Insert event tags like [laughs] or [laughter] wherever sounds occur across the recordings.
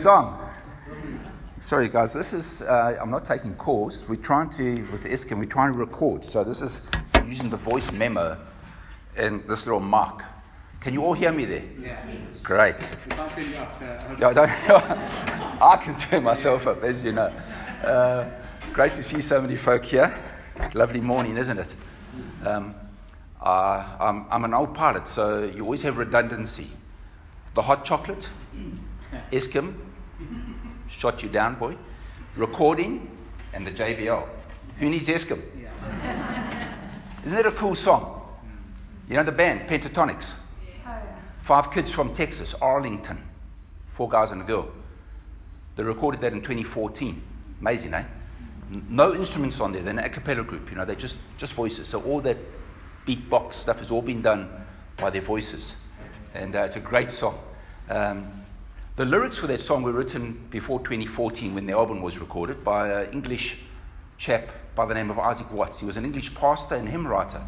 song. Sorry, guys. This is uh, I'm not taking calls. We're trying to with Eskim. We're trying to record. So this is using the voice memo and this little mic. Can you all hear me there? Yeah. Great. We can't turn you up, so Yeah, I, don't, [laughs] I can turn myself up, as you know. Uh, great to see so many folk here. Lovely morning, isn't it? Um, uh, I'm, I'm an old pilot, so you always have redundancy. The hot chocolate, [laughs] Eskim, shot you down, boy. Recording, and the JBL. Who needs Eskim? Isn't that a cool song? You know the band, Pentatonix? Five kids from Texas, Arlington. Four guys and a girl. They recorded that in 2014. Amazing, eh? No instruments on there. They're an a cappella group, you know, they're just, just voices. So all that beatbox stuff has all been done by their voices. And uh, it's a great song. Um, the lyrics for that song were written before 2014 when the album was recorded by an English chap by the name of Isaac Watts. He was an English pastor and hymn writer.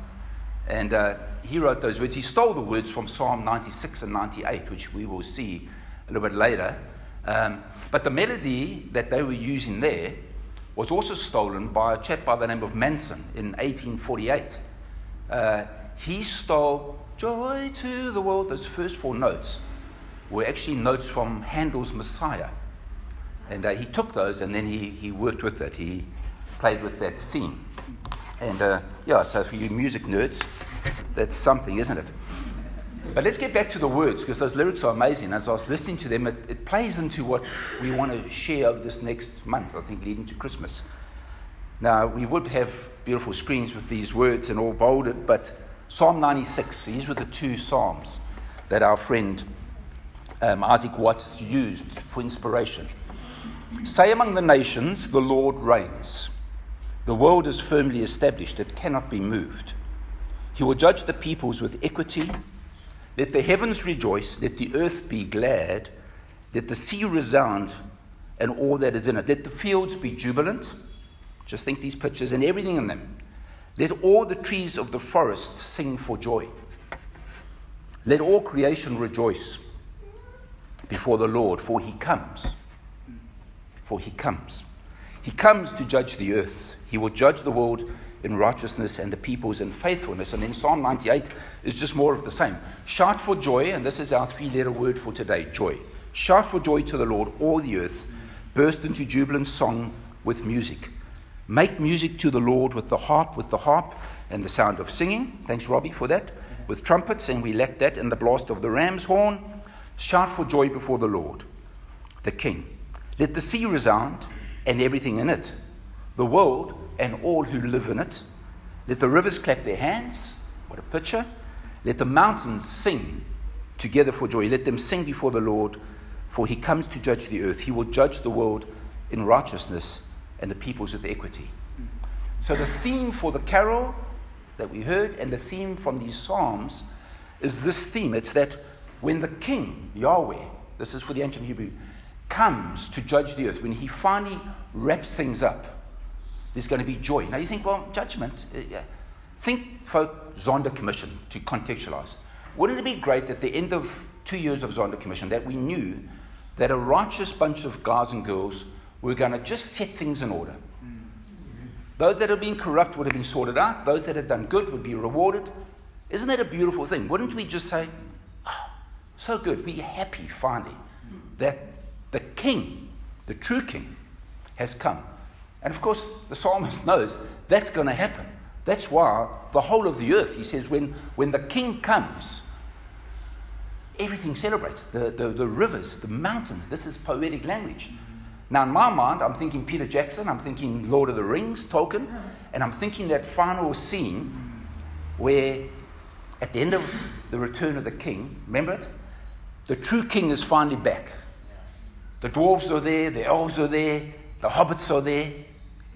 And uh, he wrote those words. He stole the words from Psalm 96 and 98, which we will see a little bit later. Um, but the melody that they were using there was also stolen by a chap by the name of Mason in 1848. Uh, he stole Joy to the World, those first four notes were actually notes from Handel's Messiah. And uh, he took those and then he, he worked with it. He played with that theme. And uh, yeah, so for you music nerds, that's something, isn't it? But let's get back to the words because those lyrics are amazing. As I was listening to them, it, it plays into what we want to share over this next month, I think, leading to Christmas. Now, we would have beautiful screens with these words and all bolded, but Psalm 96, these were the two Psalms that our friend um, Isaac Watts used for inspiration. Say among the nations, the Lord reigns. The world is firmly established, it cannot be moved. He will judge the peoples with equity. Let the heavens rejoice, let the earth be glad, let the sea resound and all that is in it. Let the fields be jubilant. Just think these pictures and everything in them. Let all the trees of the forest sing for joy. Let all creation rejoice before the Lord, for he comes. For he comes. He comes to judge the earth. He will judge the world in righteousness and the peoples in faithfulness. And in Psalm 98 is just more of the same. Shout for joy, and this is our three letter word for today joy. Shout for joy to the Lord, all the earth. Burst into jubilant song with music. Make music to the Lord with the harp, with the harp and the sound of singing. Thanks, Robbie, for that. With trumpets, and we lack that in the blast of the ram's horn. Shout for joy before the Lord, the King. Let the sea resound and everything in it, the world and all who live in it. Let the rivers clap their hands. What a picture. Let the mountains sing together for joy. Let them sing before the Lord, for he comes to judge the earth. He will judge the world in righteousness and the peoples with equity. So, the theme for the carol that we heard and the theme from these Psalms is this theme. It's that when the King, Yahweh, this is for the ancient Hebrew, comes to judge the earth, when he finally wraps things up, there's going to be joy. Now you think, well, judgment. Uh, yeah. Think, folk, Zondo Commission to contextualize. Wouldn't it be great at the end of two years of Zondo Commission that we knew that a righteous bunch of guys and girls were going to just set things in order? Those that have been corrupt would have been sorted out. Those that have done good would be rewarded. Isn't that a beautiful thing? Wouldn't we just say, so good, we're happy finally that the king, the true king, has come. And of course, the psalmist [laughs] knows that's going to happen. That's why the whole of the earth, he says, when, when the king comes, everything celebrates the, the, the rivers, the mountains. This is poetic language. Now, in my mind, I'm thinking Peter Jackson, I'm thinking Lord of the Rings, Tolkien, and I'm thinking that final scene where at the end of the return of the king, remember it? The true king is finally back. The dwarves are there, the elves are there, the hobbits are there.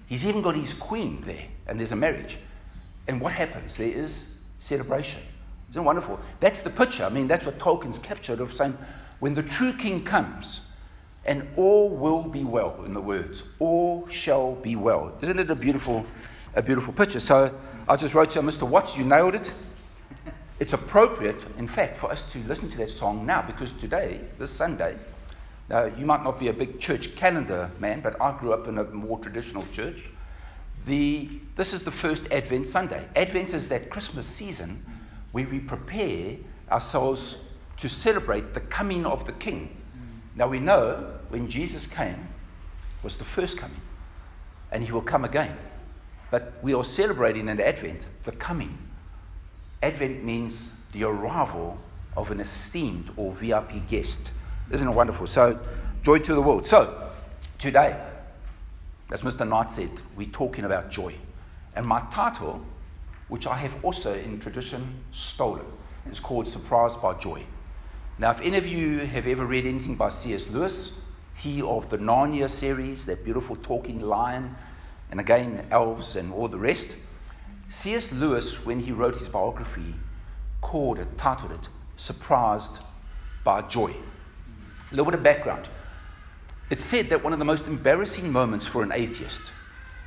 He's even got his queen there, and there's a marriage. And what happens? There is celebration. Isn't wonderful? That's the picture. I mean, that's what Tolkien's captured of saying, when the true king comes, and all will be well, in the words, all shall be well. Isn't it a beautiful, a beautiful picture? So I just wrote to Mr. Watts, you nailed it. It's appropriate, in fact, for us to listen to that song now because today, this Sunday, uh, you might not be a big church calendar man, but I grew up in a more traditional church. The, this is the first Advent Sunday. Advent is that Christmas season where we prepare ourselves to celebrate the coming of the King. Now we know when Jesus came was the first coming, and he will come again. But we are celebrating in Advent the coming Advent means the arrival of an esteemed or VIP guest. Isn't it wonderful? So, joy to the world. So, today, as Mr. Knight said, we're talking about joy. And my title, which I have also in tradition stolen, is called Surprised by Joy. Now, if any of you have ever read anything by C.S. Lewis, he of the Narnia series, that beautiful talking lion, and again, elves and all the rest, C.S. Lewis, when he wrote his biography, called it, titled it, Surprised by Joy. A little bit of background. It said that one of the most embarrassing moments for an atheist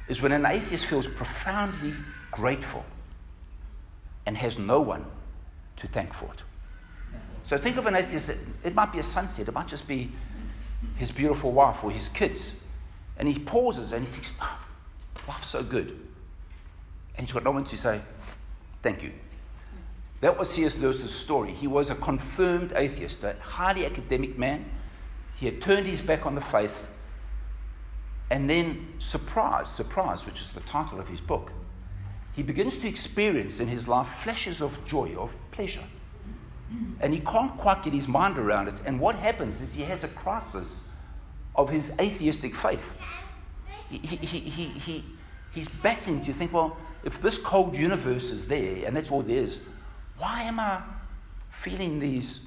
is when an atheist feels profoundly grateful and has no one to thank for it. So think of an atheist, it might be a sunset, it might just be his beautiful wife or his kids. And he pauses and he thinks, oh, life's so good and he's got no one to say, Thank you. That was C.S. Lewis's story. He was a confirmed atheist, a highly academic man. He had turned his back on the faith. And then, surprise, surprise, which is the title of his book, he begins to experience in his life flashes of joy, of pleasure. And he can't quite get his mind around it. And what happens is he has a crisis of his atheistic faith. He, he, he, he, he's battling to think, well, if this cold universe is there and that's all there is, why am I feeling these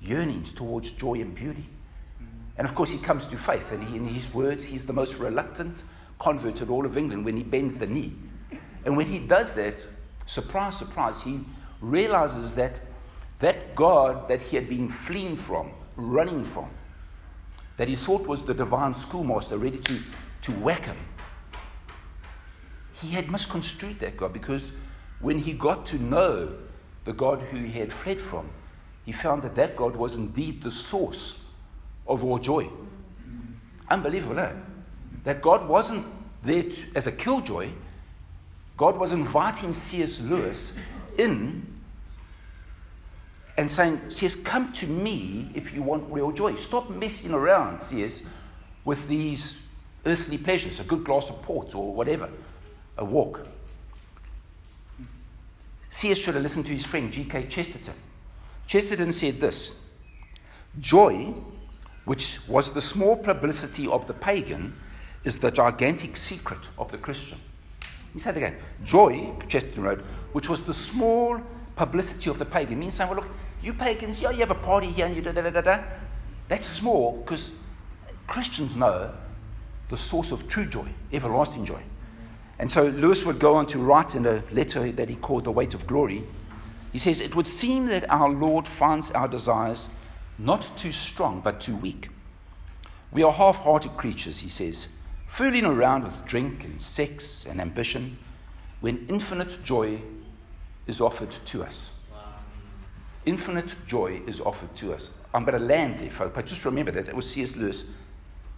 yearnings towards joy and beauty? And of course, he comes to faith, and he, in his words, he's the most reluctant convert in all of England when he bends the knee. And when he does that, surprise, surprise, he realizes that that God that he had been fleeing from, running from, that he thought was the divine schoolmaster ready to, to whack him, he had misconstrued that God because when he got to know the God who he had fled from, he found that that God was indeed the source of all joy. Unbelievable, eh? That God wasn't there to, as a killjoy. God was inviting C.S. Lewis in and saying, C.S., come to me if you want real joy. Stop messing around, C.S., with these earthly pleasures, a good glass of port or whatever a walk. C.S. should have listened to his friend G.K. Chesterton. Chesterton said this Joy, which was the small publicity of the pagan, is the gigantic secret of the Christian. Let me say that again. Joy, Chesterton wrote, which was the small publicity of the pagan, means saying, well, look, you pagans, yeah, you have a party here and you da da da da da. That's small because Christians know the source of true joy, everlasting joy. And so Lewis would go on to write in a letter that he called The Weight of Glory. He says, It would seem that our Lord finds our desires not too strong, but too weak. We are half hearted creatures, he says, fooling around with drink and sex and ambition when infinite joy is offered to us. Infinite joy is offered to us. I'm going to land there, folks, but just remember that that was C.S. Lewis.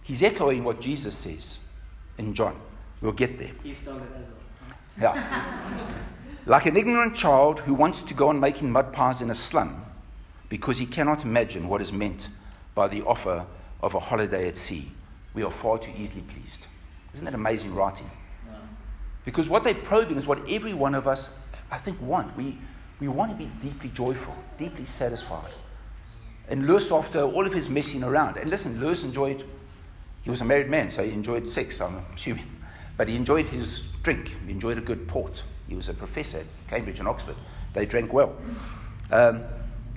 He's echoing what Jesus says in John. We'll get there. Yeah. like an ignorant child who wants to go on making mud pies in a slum because he cannot imagine what is meant by the offer of a holiday at sea. We are far too easily pleased. Isn't that amazing writing? Because what they're probing is what every one of us, I think, want. We, we want to be deeply joyful, deeply satisfied. And Lewis, after all of his messing around, and listen, Lewis enjoyed, he was a married man, so he enjoyed sex, I'm assuming. But he enjoyed his drink. He enjoyed a good port. He was a professor at Cambridge and Oxford. They drank well. Um,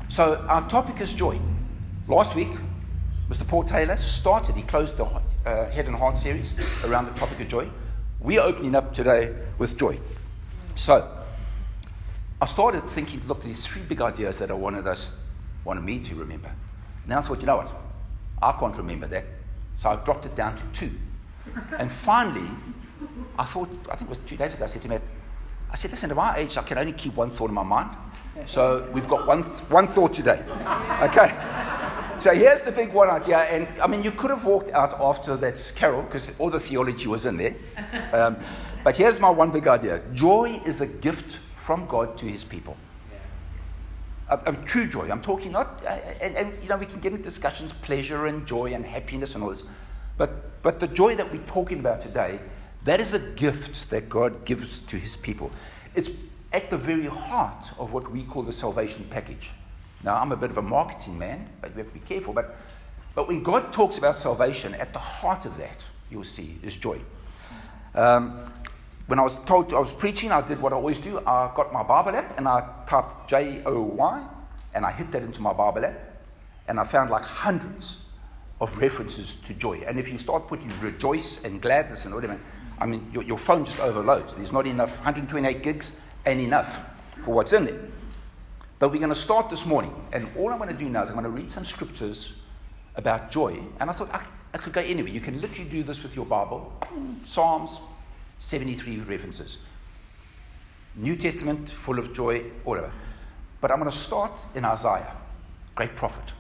so our topic is joy. Last week, Mr. Paul Taylor started, he closed the uh, Head and Heart series around the topic of joy. We're opening up today with joy. So, I started thinking, look, these three big ideas that I wanted us, wanted me to remember. Then I thought, you know what? I can't remember that. So I dropped it down to two. And finally, I thought, I think it was two days ago, I said to Matt, I said, listen, at my age, I can only keep one thought in my mind. So we've got one, th- one thought today. [laughs] Okay? So here's the big one idea. And I mean, you could have walked out after that carol because all the theology was in there. [laughs] Um, but here's my one big idea joy is a gift from God to his people. A, a true joy. I'm talking not, uh, and, and, you know, we can get into discussions, pleasure and joy and happiness and all this. But, but the joy that we're talking about today that is a gift that God gives to his people. It's at the very heart of what we call the salvation package. Now, I'm a bit of a marketing man, but we have to be careful. But, but when God talks about salvation, at the heart of that, you'll see, is joy. Um, when I was told to, I was preaching, I did what I always do. I got my Bible app and I typed J O Y and I hit that into my Bible app and I found like hundreds of references to joy. And if you start putting rejoice and gladness and whatever, I mean, your, your phone just overloads. There's not enough, 128 gigs ain't enough for what's in there. But we're going to start this morning. And all I'm going to do now is I'm going to read some scriptures about joy. And I thought I, I could go anywhere. You can literally do this with your Bible. Psalms, 73 references. New Testament, full of joy, whatever. But I'm going to start in Isaiah, great prophet.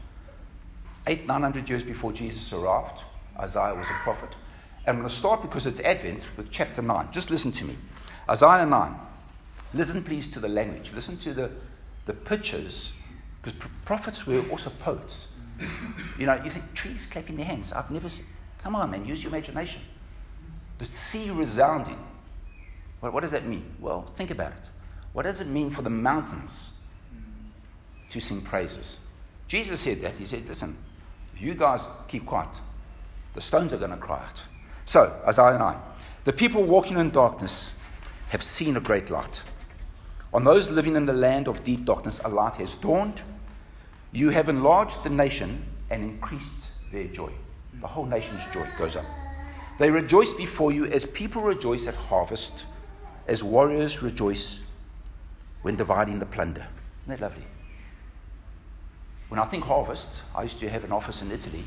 Eight, nine hundred years before Jesus arrived, Isaiah was a prophet. I'm going to start because it's Advent with chapter 9. Just listen to me. Isaiah 9. Listen, please, to the language. Listen to the, the pictures, because prophets were also poets. You know, you think trees clapping their hands. I've never seen. Come on, man, use your imagination. The sea resounding. What, what does that mean? Well, think about it. What does it mean for the mountains to sing praises? Jesus said that. He said, listen, if you guys keep quiet, the stones are going to cry out. So, Isaiah 9. The people walking in darkness have seen a great light. On those living in the land of deep darkness, a light has dawned. You have enlarged the nation and increased their joy. The whole nation's joy goes up. They rejoice before you as people rejoice at harvest, as warriors rejoice when dividing the plunder. Isn't that lovely? When I think harvest, I used to have an office in Italy.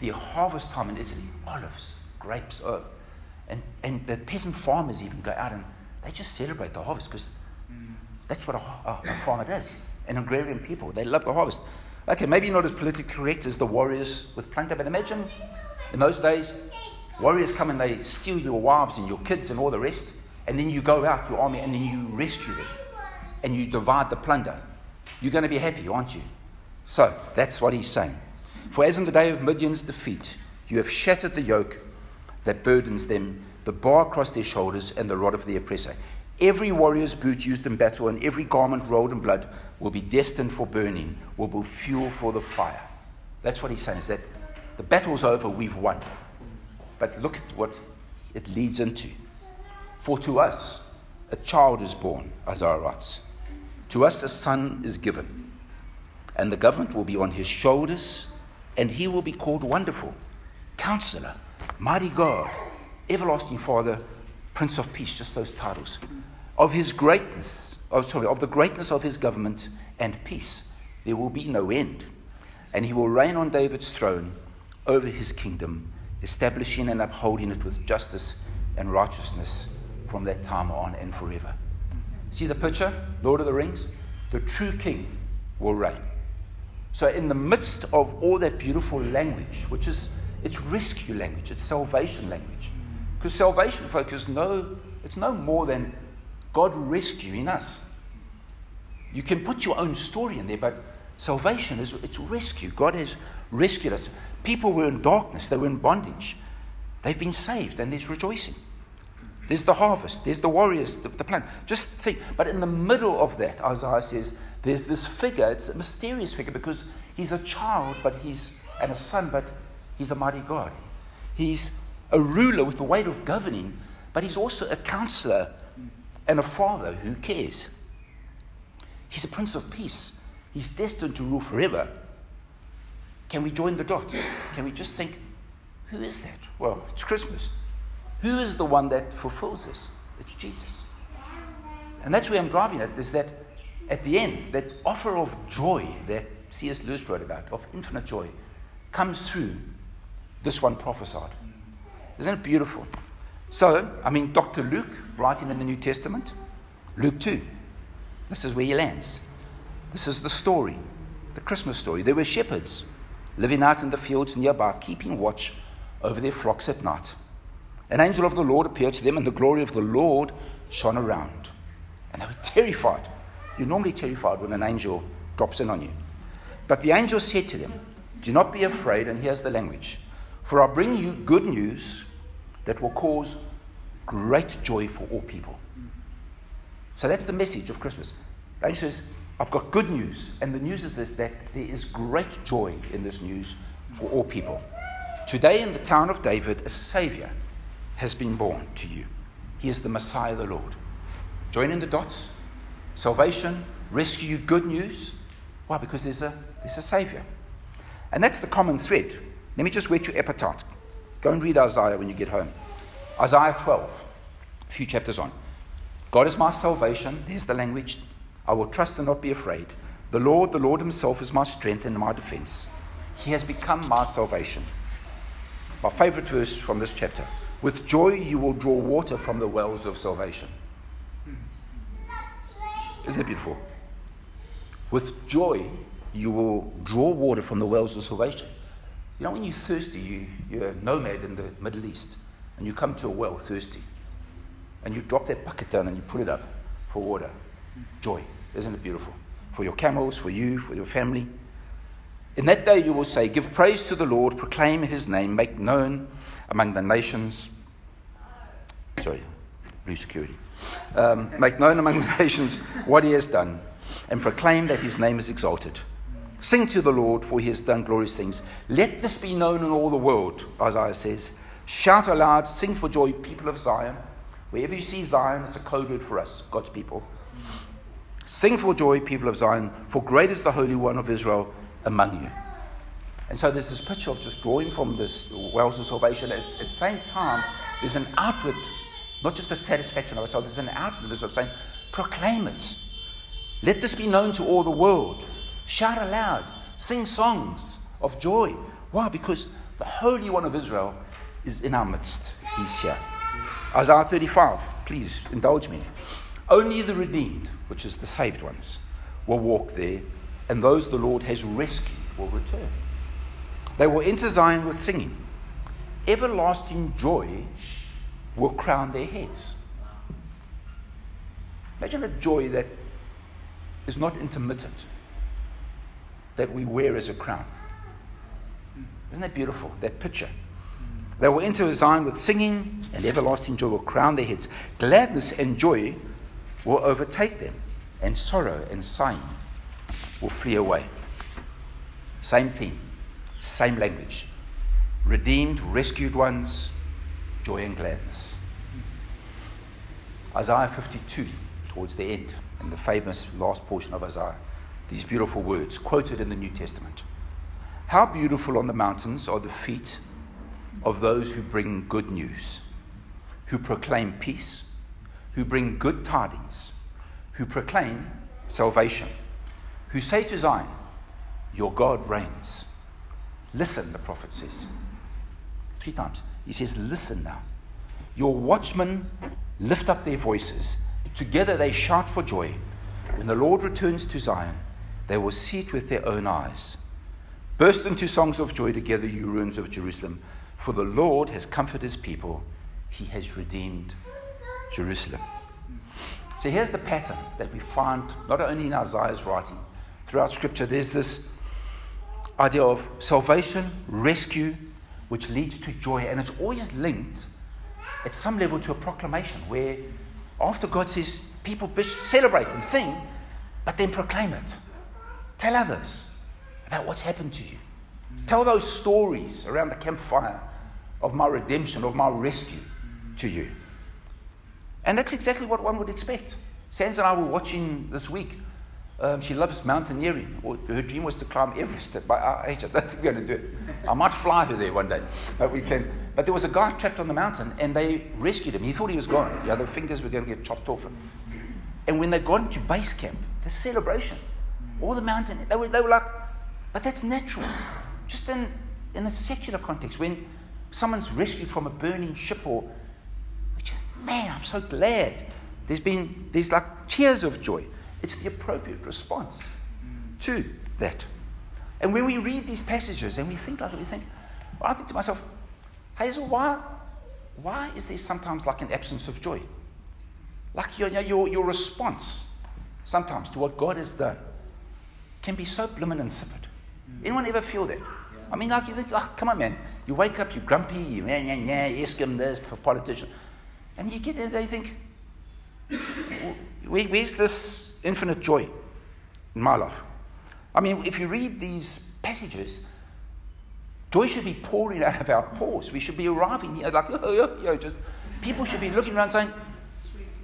The harvest time in Italy, olives, grapes. And, and the peasant farmers even go out and they just celebrate the harvest because that's what a, a, a, farmer does. An agrarian people, they love the harvest. Okay, maybe not as politically correct as the warriors with plunder, but imagine in those days, warriors come and they steal your wives and your kids and all the rest, and then you go out, your army, and then you rescue them and you divide the plunder. You're going to be happy, aren't you? So that's what he's saying. For as in the day of Midian's defeat, you have shattered the yoke that burdens them, the bar across their shoulders, and the rod of the oppressor. Every warrior's boot used in battle and every garment rolled in blood will be destined for burning, will be fuel for the fire. That's what he's saying, is that the battle's over, we've won. But look at what it leads into. For to us a child is born, Isaiah writes. To us a son is given, and the government will be on his shoulders, and he will be called Wonderful, Counselor Mighty God, Everlasting Father, Prince of Peace, just those titles. Of his greatness, oh, sorry, of the greatness of his government and peace, there will be no end. And he will reign on David's throne over his kingdom, establishing and upholding it with justice and righteousness from that time on and forever. See the picture? Lord of the Rings? The true king will reign. So, in the midst of all that beautiful language, which is it's rescue language, it's salvation language. Because salvation, folks, is no, it's no more than God rescuing us. You can put your own story in there, but salvation is it's rescue. God has rescued us. People were in darkness, they were in bondage. They've been saved, and there's rejoicing. There's the harvest, there's the warriors, the, the plan. Just think. But in the middle of that, Isaiah says, there's this figure, it's a mysterious figure because He's a child, but he's and a son, but he's a mighty God. He's a ruler with the weight of governing, but he's also a counselor and a father who cares. He's a prince of peace. He's destined to rule forever. Can we join the dots? Can we just think, who is that? Well, it's Christmas. Who is the one that fulfills this? It's Jesus. And that's where I'm driving at, is that at the end, that offer of joy that C.S. Lewis wrote about, of infinite joy, comes through this one prophesied. Isn't it beautiful? So, I mean, Dr. Luke, writing in the New Testament, Luke 2, this is where he lands. This is the story, the Christmas story. There were shepherds living out in the fields nearby, keeping watch over their flocks at night. An angel of the Lord appeared to them, and the glory of the Lord shone around. And they were terrified. You're normally terrified when an angel drops in on you. But the angel said to them, Do not be afraid, and here's the language For I bring you good news that will cause great joy for all people. So that's the message of Christmas. The angel says, I've got good news, and the news is this that there is great joy in this news for all people. Today, in the town of David, a Savior has been born to you. He is the Messiah, the Lord. Join in the dots. Salvation, rescue, good news. Why? Because there's a, there's a Savior. And that's the common thread. Let me just whet your appetite. Go and read Isaiah when you get home. Isaiah 12, a few chapters on. God is my salvation. There's the language. I will trust and not be afraid. The Lord, the Lord Himself, is my strength and my defense. He has become my salvation. My favorite verse from this chapter. With joy you will draw water from the wells of salvation. Isn't it beautiful? With joy you will draw water from the wells of salvation. You know, when you're thirsty, you, you're a nomad in the Middle East, and you come to a well thirsty, and you drop that bucket down and you put it up for water. Joy. Isn't it beautiful? For your camels, for you, for your family. In that day you will say, Give praise to the Lord, proclaim his name, make known among the nations. Sorry, blue security. Um, make known among the [laughs] nations what he has done, and proclaim that his name is exalted. Sing to the Lord, for he has done glorious things. Let this be known in all the world, Isaiah says. Shout aloud, sing for joy, people of Zion. Wherever you see Zion, it's a code word for us, God's people. Sing for joy, people of Zion, for great is the Holy One of Israel among you. And so there's this picture of just drawing from this wells of salvation. At, at the same time, there's an outward, not just a satisfaction of ourselves, there's an outwardness of saying, proclaim it. Let this be known to all the world. Shout aloud. Sing songs of joy. Why? Because the Holy One of Israel is in our midst. He's here. Isaiah 35, please indulge me. Only the redeemed, which is the saved ones, will walk there and those the Lord has rescued will return. They will enter Zion with singing. Everlasting joy will crown their heads. Imagine a joy that is not intermittent, that we wear as a crown. Isn't that beautiful, that picture? They will enter Zion with singing, and everlasting joy will crown their heads. Gladness and joy will overtake them, and sorrow and sighing will flee away. Same theme, same language. Redeemed, rescued ones, joy and gladness. Isaiah 52, towards the end, and the famous last portion of Isaiah, these beautiful words quoted in the New Testament. How beautiful on the mountains are the feet of those who bring good news, who proclaim peace, who bring good tidings, who proclaim salvation who say to Zion, Your God reigns. Listen, the prophet says. Three times. He says, Listen now. Your watchmen lift up their voices. Together they shout for joy. When the Lord returns to Zion, they will see it with their own eyes. Burst into songs of joy together, you ruins of Jerusalem, for the Lord has comforted his people. He has redeemed Jerusalem. So here's the pattern that we find not only in Isaiah's writing, throughout Scripture, there's this idea of salvation, rescue, which leads to joy, and it's always linked at some level to a proclamation where after God says, people celebrate and sing, but then proclaim it. Tell others about what's happened to you. Tell those stories around the campfire of my redemption, of my rescue to you. And that's exactly what one would expect. Sans and I were watching this week. Um, she loves mountaineering. Her dream was to climb Everest. At my [laughs] age, I don't think we're going to do it. I might fly her there one day, but we can. But there was a guy trapped on the mountain, and they rescued him. He thought he was gone. Yeah, the fingers were going to get chopped off him. And when they got into base camp, the celebration, all the mountain, they were, they were like, but that's natural. Just in, in a secular context, when someone's rescued from a burning ship or, man, I'm so glad. There's been, there's like tears of joy. It's the appropriate response to that. And when we read these passages and we think like we think, well, I think to myself, Hazel, why, why is there sometimes like an absence of joy? Like your, your, your response sometimes to what God has done can be so blooming insipid. Anyone ever feel that? I mean, like you think, oh, come on, man. You wake up, you're grumpy, you yeah, yeah, yeah, ask him this, for politician. And you get there and you think, where's this infinite joy in my life? I mean, if you read these passages, joy should be pouring out of our pores. We should be arriving here like, oh, oh, oh, just people should be looking around saying,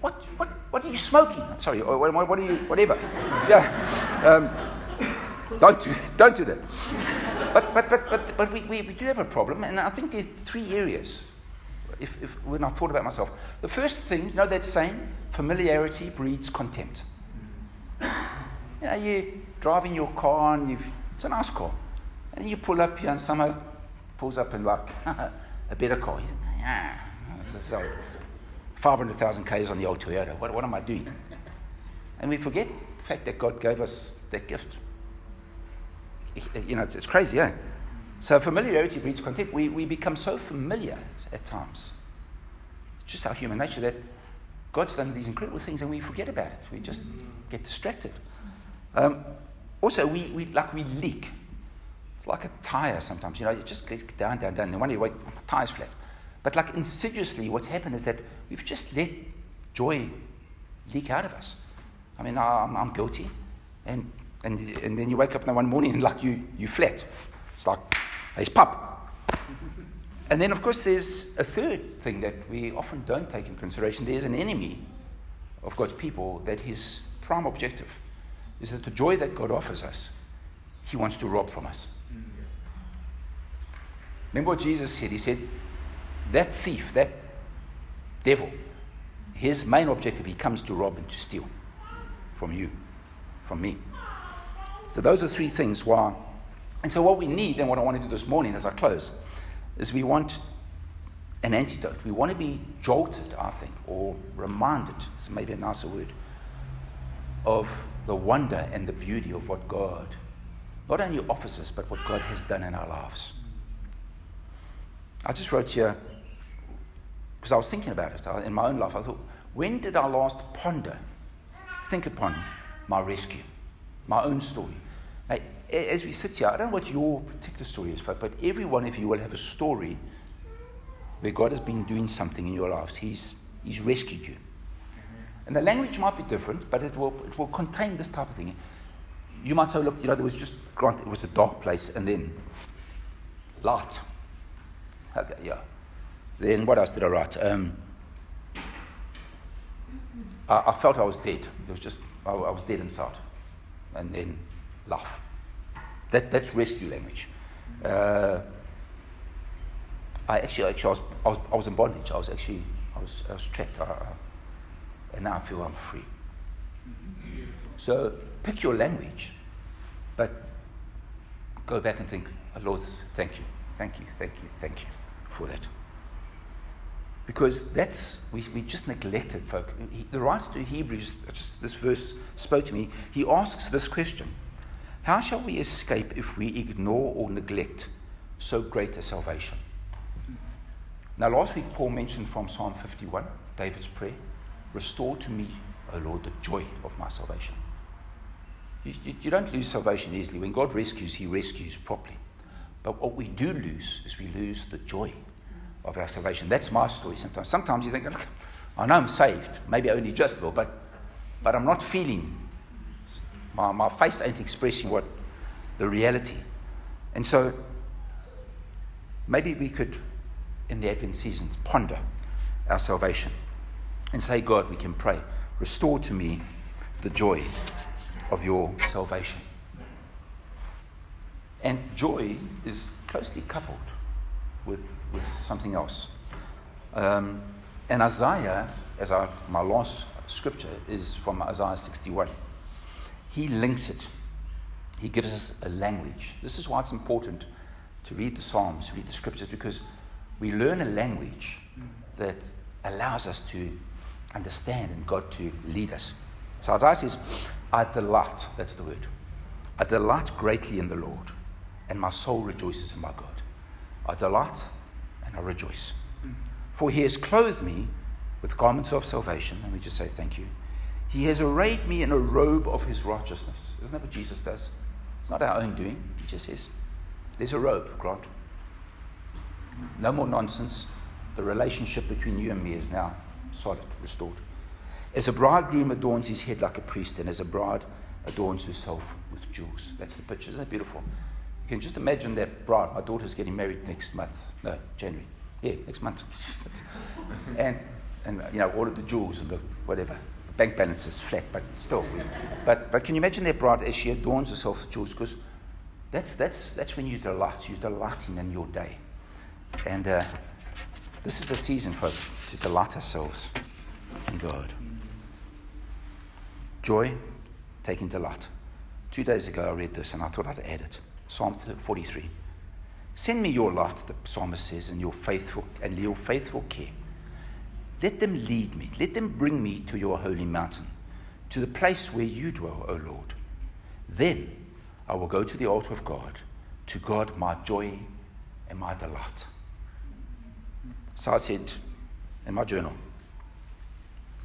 what, what, what are you smoking? Sorry, or what, what are you, whatever. Yeah. Um, don't, do, don't do that. But, but, but, but, but we, we, we do have a problem, and I think there's three areas if, if, when I thought about myself. The first thing, you know that saying, familiarity breeds contempt. You know, you're driving your car and you've, it's a nice car. And you pull up here and someone pulls up in like [laughs] a better car. Yeah, so 500,000 Ks on the old Toyota. What, what am I doing? And we forget the fact that God gave us that gift. You know, it's, it's crazy, yeah? So familiarity breeds contempt. We, we become so familiar at times. It's just our human nature that God's done these incredible things and we forget about it. We just get distracted. Um, also, we, we, like we leak. It's like a tire sometimes. You know, you just get down, down, down. And one day you wait, my tire's flat. But like insidiously, what's happened is that we've just let joy leak out of us. I mean, I'm, I'm guilty. And, and, and then you wake up in one morning and like you, you flat. It's like, it's pop. [laughs] And then, of course, there's a third thing that we often don't take in consideration. There's an enemy of God's people that his prime objective is that the joy that God offers us, he wants to rob from us. Remember what Jesus said? He said, That thief, that devil, his main objective, he comes to rob and to steal from you, from me. So, those are three things why. And so, what we need, and what I want to do this morning as I close, is we want an antidote. We want to be jolted, I think, or reminded, is maybe a nicer word, of the wonder and the beauty of what God not only offers us, but what God has done in our lives. I just wrote here, because I was thinking about it uh, in my own life. I thought, when did I last ponder, think upon my rescue, my own story? Now, as we sit here, I don't know what your particular story is, but every one of you will have a story where God has been doing something in your lives. He's, he's rescued you. And the language might be different, but it will, it will contain this type of thing. You might say, look, you know, there was just, grant, it was a dark place, and then light. Okay, yeah. Then what else did I write? Um, I, I, felt I was dead. It was just, I, I was dead inside. And then laugh. That, that's rescue language. Uh, I actually, actually I, was, I, was, I was in bondage. I was actually, I was, I was trapped. I, and now I feel I'm free. So pick your language, but go back and think, Lord, thank you, thank you, thank you, thank you for that. Because that's, we, we just neglected folk. He, the writer to Hebrews, this verse spoke to me, he asks this question how shall we escape if we ignore or neglect so great a salvation? Now, last week, Paul mentioned from Psalm 51, David's prayer Restore to me, O Lord, the joy of my salvation. You, you, you, don't lose salvation easily. When God rescues, He rescues properly. But what we do lose is we lose the joy of our salvation. That's my story sometimes. Sometimes you think, look, I know I'm saved, maybe only just will, but, but I'm not feeling my, my face ain't expressing what, the reality. And so maybe we could, in the Advent season, ponder our salvation and say, God, we can pray, restore to me the joy of your salvation. And joy is closely coupled with, with something else. Um, and Isaiah, as my last scripture, is from Isaiah 61. He links it. He gives us a language. This is why it's important to read the Psalms, read the scriptures, because we learn a language that allows us to understand and God to lead us. So Isaiah says, I delight, that's the word. I delight greatly in the Lord, and my soul rejoices in my God. I delight I rejoice. For he has clothed me with garments of salvation. Let me just say thank you. He has arrayed me in a robe of his righteousness. Isn't that what Jesus does? It's not our own doing. He just says, There's a robe, Grant. No more nonsense. The relationship between you and me is now solid, restored. As a bridegroom adorns his head like a priest, and as a bride adorns herself with jewels. That's the picture. Isn't that beautiful? You can just imagine that bride. My daughter's getting married next month. No, January. Yeah, next month. [laughs] and, and, you know, all of the jewels and the whatever. The bank balance is flat, but still. But, but can you imagine that bride as she adorns herself with jewels? Because that's, that's, that's when you delight. You're delighting in your day. And uh, this is a season, folks, to delight ourselves in God. Joy, taking delight. Two days ago, I read this and I thought I'd add it. Psalm 43. Send me your light, the psalmist says, and your faithful and your faithful care. Let them lead me. Let them bring me to your holy mountain, to the place where you dwell, O Lord. Then I will go to the altar of God, to God my joy and my delight. So I said in my journal,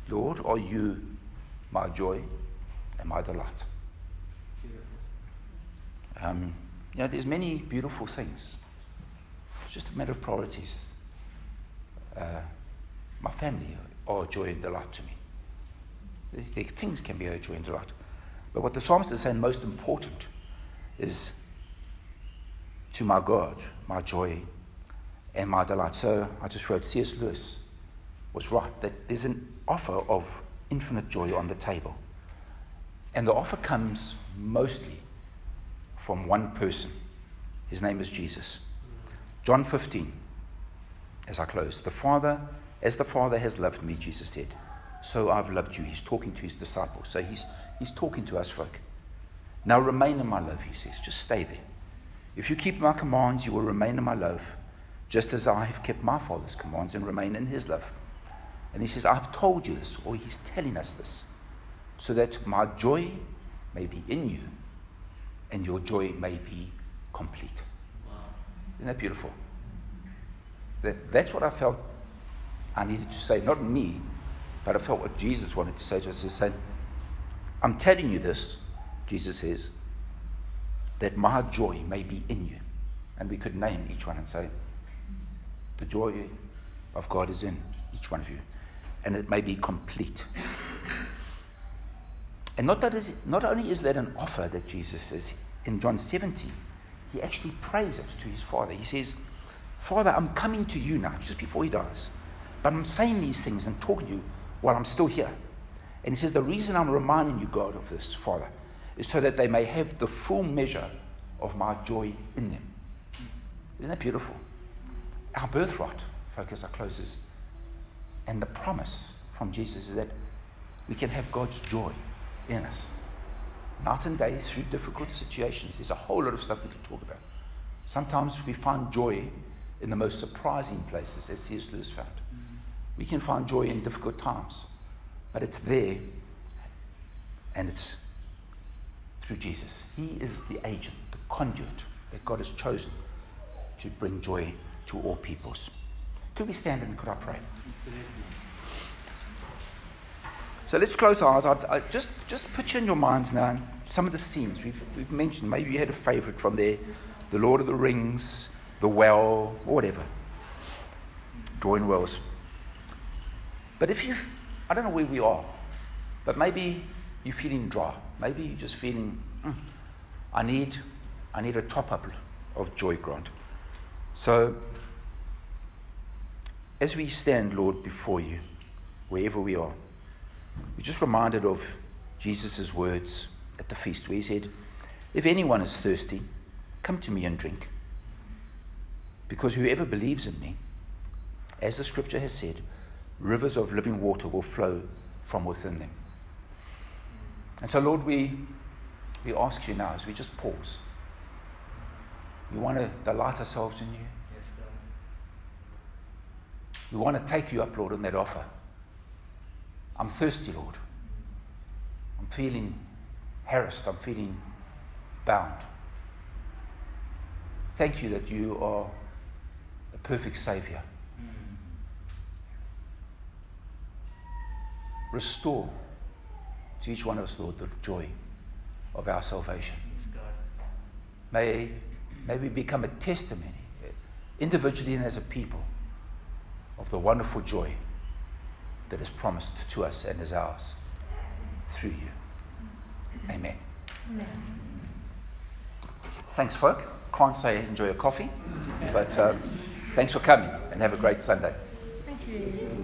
Lord, are you my joy and my delight? Um, you know, there's many beautiful things. It's just a matter of priorities. Uh, my family are joy and delight to me. The, the things can be a joy and delight. But what the psalmist is saying most important is to my God, my joy and my delight. So I just wrote C.S. Lewis was right that there's an offer of infinite joy on the table. And the offer comes mostly from one person. His name is Jesus. John 15, as I close. The Father, as the Father has loved me, Jesus said, so I've loved you. He's talking to his disciples. So he's, he's talking to us folk. Now remain in my love, he says. Just stay there. If you keep my commands, you will remain in my love, just as I have kept my Father's commands and remain in his love. And he says, I've told you this, or he's telling us this, so that my joy may be in you and your joy may be complete. Isn't that beautiful? That, that's what I felt I needed to say. Not me, but I felt what Jesus wanted to say to us. He said, I'm telling you this, Jesus says, that my joy may be in you. And we could name each one and say, the joy of God is in each one of you. And it may be complete. And not, that is, not only is that an offer that Jesus says in John 17, he actually prays it to his Father. He says, Father, I'm coming to you now, just before he dies. But I'm saying these things and talking to you while I'm still here. And he says, The reason I'm reminding you, God, of this, Father, is so that they may have the full measure of my joy in them. Isn't that beautiful? Our birthright, focus, our closes, and the promise from Jesus is that we can have God's joy in us. Night and day through difficult situations. There's a whole lot of stuff we could talk about. Sometimes we find joy in the most surprising places, as C.S. Lewis found. We can find joy in difficult times, but it's there and it's through Jesus. He is the agent, the conduit that God has chosen to bring joy to all peoples. Could we stand and could I pray? So let's close our eyes. I, I just, just picture in your minds now some of the scenes we've, we've mentioned. Maybe you had a favorite from there The Lord of the Rings, The Well, or whatever. Drawing wells. But if you, I don't know where we are, but maybe you're feeling dry. Maybe you're just feeling, mm, I need I need a top up of joy, Grant. So, as we stand, Lord, before you, wherever we are, we're just reminded of Jesus' words at the feast where he said, If anyone is thirsty, come to me and drink. Because whoever believes in me, as the scripture has said, rivers of living water will flow from within them. And so, Lord, we, we ask you now as we just pause. We want to delight ourselves in you. Yes, we want to take you up, Lord, on that offer. I'm thirsty, Lord. I'm feeling harassed. I'm feeling bound. Thank you that you are a perfect Savior. Restore to each one of us, Lord, the joy of our salvation. May, may we become a testimony, individually and as a people, of the wonderful joy that is promised to us and is ours through you. Amen. Amen. Thanks, folk. Can't say enjoy your coffee, but um, thanks for coming and have a great Sunday. Thank you.